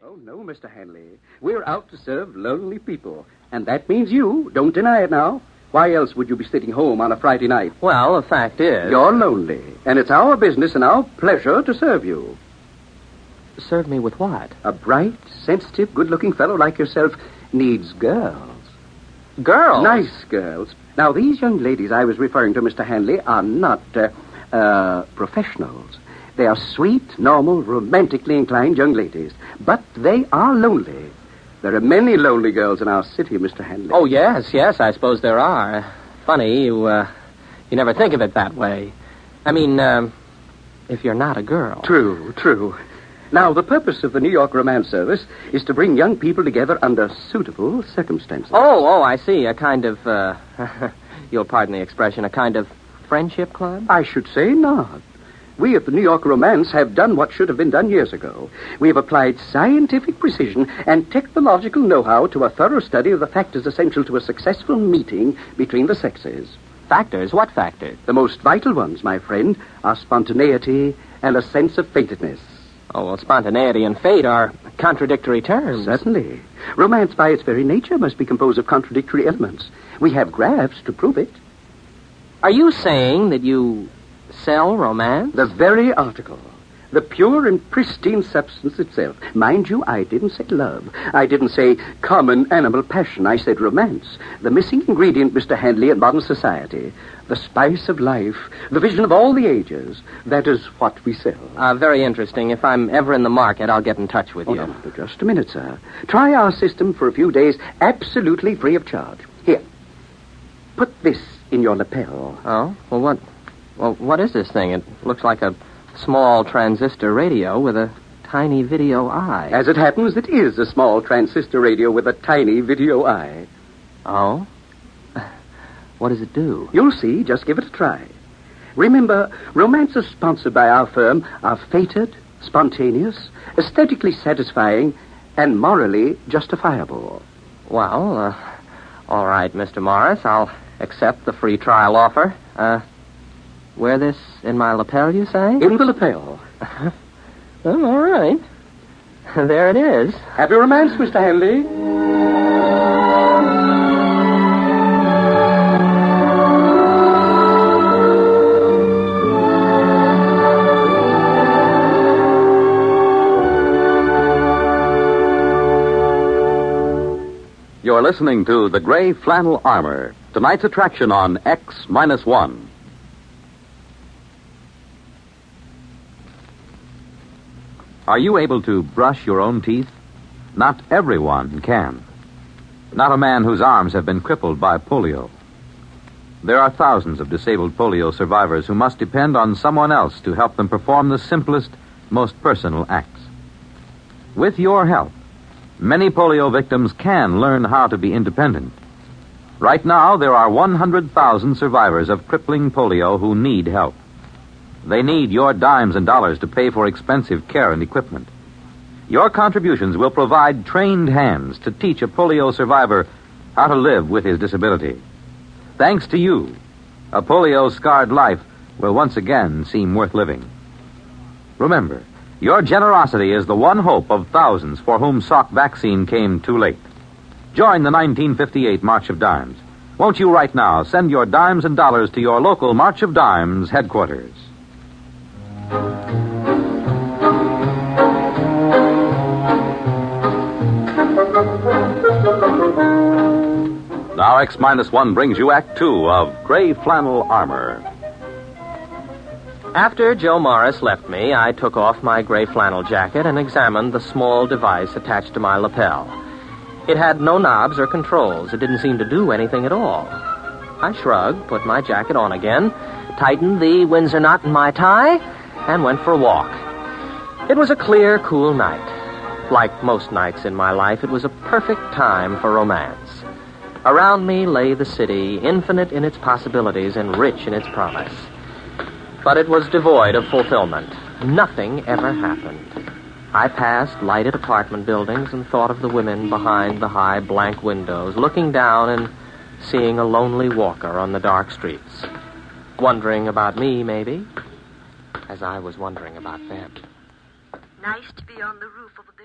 Oh, no, Mr. Hanley. We're out to serve lonely people. And that means you. Don't deny it now. Why else would you be sitting home on a Friday night? Well, the fact is. You're lonely. And it's our business and our pleasure to serve you. Serve me with what? A bright, sensitive, good looking fellow like yourself needs girls. Girls? Nice girls. Now, these young ladies I was referring to, Mr. Hanley, are not uh, uh, professionals. They are sweet, normal, romantically inclined young ladies. But they are lonely. There are many lonely girls in our city, Mr. Hanley. Oh, yes, yes, I suppose there are. Funny, you, uh, you never think of it that way. I mean, um, if you're not a girl. True, true. Now, the purpose of the New York Romance Service is to bring young people together under suitable circumstances. Oh, oh, I see. A kind of, uh, you'll pardon the expression, a kind of friendship club? I should say not. We at the New York Romance have done what should have been done years ago. We have applied scientific precision and technological know-how to a thorough study of the factors essential to a successful meeting between the sexes. Factors? What factors? The most vital ones, my friend, are spontaneity and a sense of fatedness. Oh, well, spontaneity and fate are contradictory terms. Certainly. Romance, by its very nature, must be composed of contradictory elements. We have graphs to prove it. Are you saying that you sell romance? The very article. The pure and pristine substance itself. Mind you, I didn't say love. I didn't say common animal passion. I said romance. The missing ingredient, Mr. Hanley, in modern society. The spice of life. The vision of all the ages. That is what we sell. Uh, very interesting. If I'm ever in the market, I'll get in touch with oh, you. No, no, just a minute, sir. Try our system for a few days, absolutely free of charge. Here. Put this in your lapel. Oh? Well, what... Well, what is this thing? It looks like a small transistor radio with a tiny video eye. As it happens, it is a small transistor radio with a tiny video eye. Oh? What does it do? You'll see. Just give it a try. Remember, romances sponsored by our firm are fated, spontaneous, aesthetically satisfying, and morally justifiable. Well, uh, all right, Mr. Morris. I'll accept the free trial offer. Uh, wear this in my lapel, you say? In the lapel. well, oh, all right. There it is. Happy romance, Mr. Hanley. You're listening to The Gray Flannel Armor, tonight's attraction on X Minus One. Are you able to brush your own teeth? Not everyone can. Not a man whose arms have been crippled by polio. There are thousands of disabled polio survivors who must depend on someone else to help them perform the simplest, most personal acts. With your help, many polio victims can learn how to be independent. Right now, there are 100,000 survivors of crippling polio who need help. They need your dimes and dollars to pay for expensive care and equipment. Your contributions will provide trained hands to teach a polio survivor how to live with his disability. Thanks to you, a polio scarred life will once again seem worth living. Remember, your generosity is the one hope of thousands for whom Salk vaccine came too late. Join the 1958 March of Dimes. Won't you right now send your dimes and dollars to your local March of Dimes headquarters? Now X minus one brings you Act Two of Gray Flannel Armor. After Joe Morris left me, I took off my gray flannel jacket and examined the small device attached to my lapel. It had no knobs or controls. It didn't seem to do anything at all. I shrugged, put my jacket on again, tightened the Windsor knot in my tie, and went for a walk. It was a clear, cool night. Like most nights in my life, it was a perfect time for romance. Around me lay the city, infinite in its possibilities and rich in its promise. But it was devoid of fulfillment. Nothing ever happened. I passed lighted apartment buildings and thought of the women behind the high blank windows, looking down and seeing a lonely walker on the dark streets. Wondering about me, maybe, as I was wondering about them. Nice to be on the roof of a